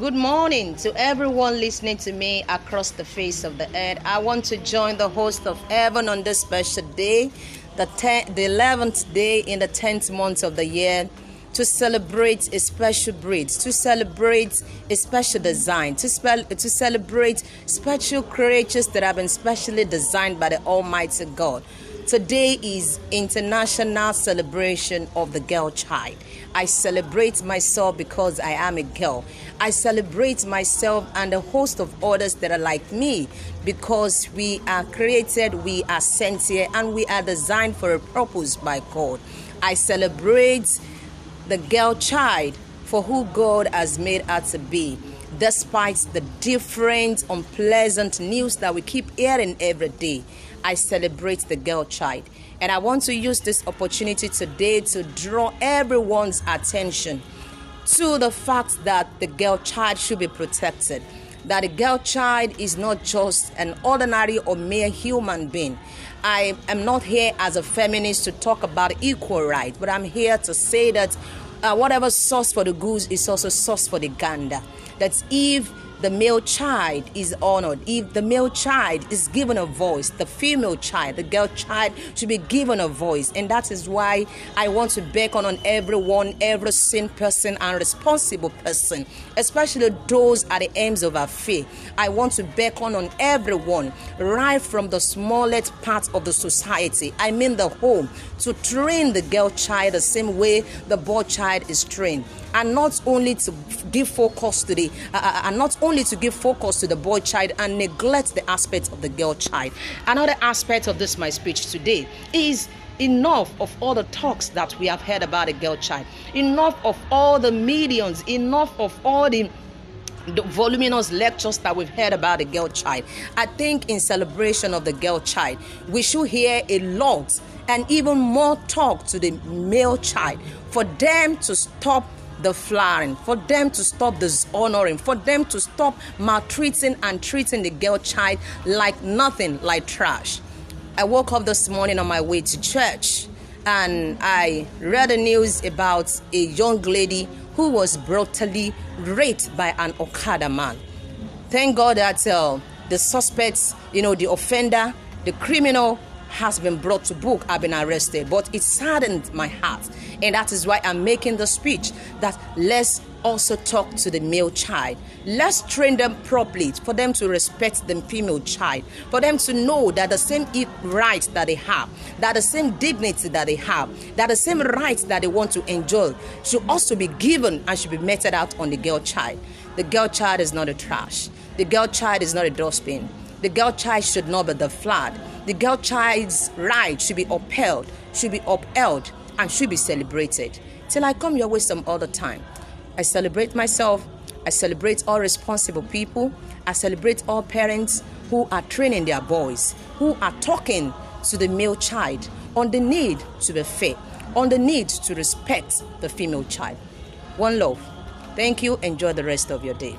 Good morning to everyone listening to me across the face of the earth. I want to join the host of heaven on this special day, the, ten, the 11th day in the 10th month of the year, to celebrate a special breed, to celebrate a special design, to, spell, to celebrate special creatures that have been specially designed by the Almighty God. Today is International Celebration of the Girl Child. I celebrate myself because I am a girl. I celebrate myself and a host of others that are like me because we are created, we are sent here, and we are designed for a purpose by God. I celebrate the girl child for who God has made her to be despite the different unpleasant news that we keep hearing every day. I celebrate the girl child. And I want to use this opportunity today to draw everyone's attention to the fact that the girl child should be protected. That a girl child is not just an ordinary or mere human being. I am not here as a feminist to talk about equal rights, but I'm here to say that uh, whatever sauce for the goose is also sauce for the gander. That's if the male child is honored, if the male child is given a voice, the female child, the girl child should be given a voice. And that is why I want to beckon on everyone, every sin person and responsible person, especially those at the ends of our faith. I want to beckon on everyone, right from the smallest part of the society, I mean the home, to train the girl child the same way the boy child is trained. And not only to give focus to the, uh, uh and not only to give focus to the boy child and neglect the aspect of the girl child. Another aspect of this my speech today is enough of all the talks that we have heard about the girl child, enough of all the mediums, enough of all the the voluminous lectures that we've heard about the girl child. I think in celebration of the girl child, we should hear a lot and even more talk to the male child for them to stop the flaring, for them to stop dishonoring, for them to stop maltreating and treating the girl child like nothing, like trash. I woke up this morning on my way to church and I read the news about a young lady who was brutally raped by an Okada man. Thank God that uh, the suspects, you know, the offender, the criminal has been brought to book, I've been arrested. But it saddened my heart. And that is why I'm making the speech that let's also talk to the male child. Let's train them properly for them to respect the female child, for them to know that the same rights that they have, that the same dignity that they have, that the same rights that they want to enjoy should also be given and should be meted out on the girl child. The girl child is not a trash. The girl child is not a dustbin. The girl child should not be the flood. The girl child's right should be upheld, should be upheld, and should be celebrated. Till I come your way some other time. I celebrate myself. I celebrate all responsible people. I celebrate all parents who are training their boys, who are talking to the male child on the need to be fair, on the need to respect the female child. One love. Thank you. Enjoy the rest of your day.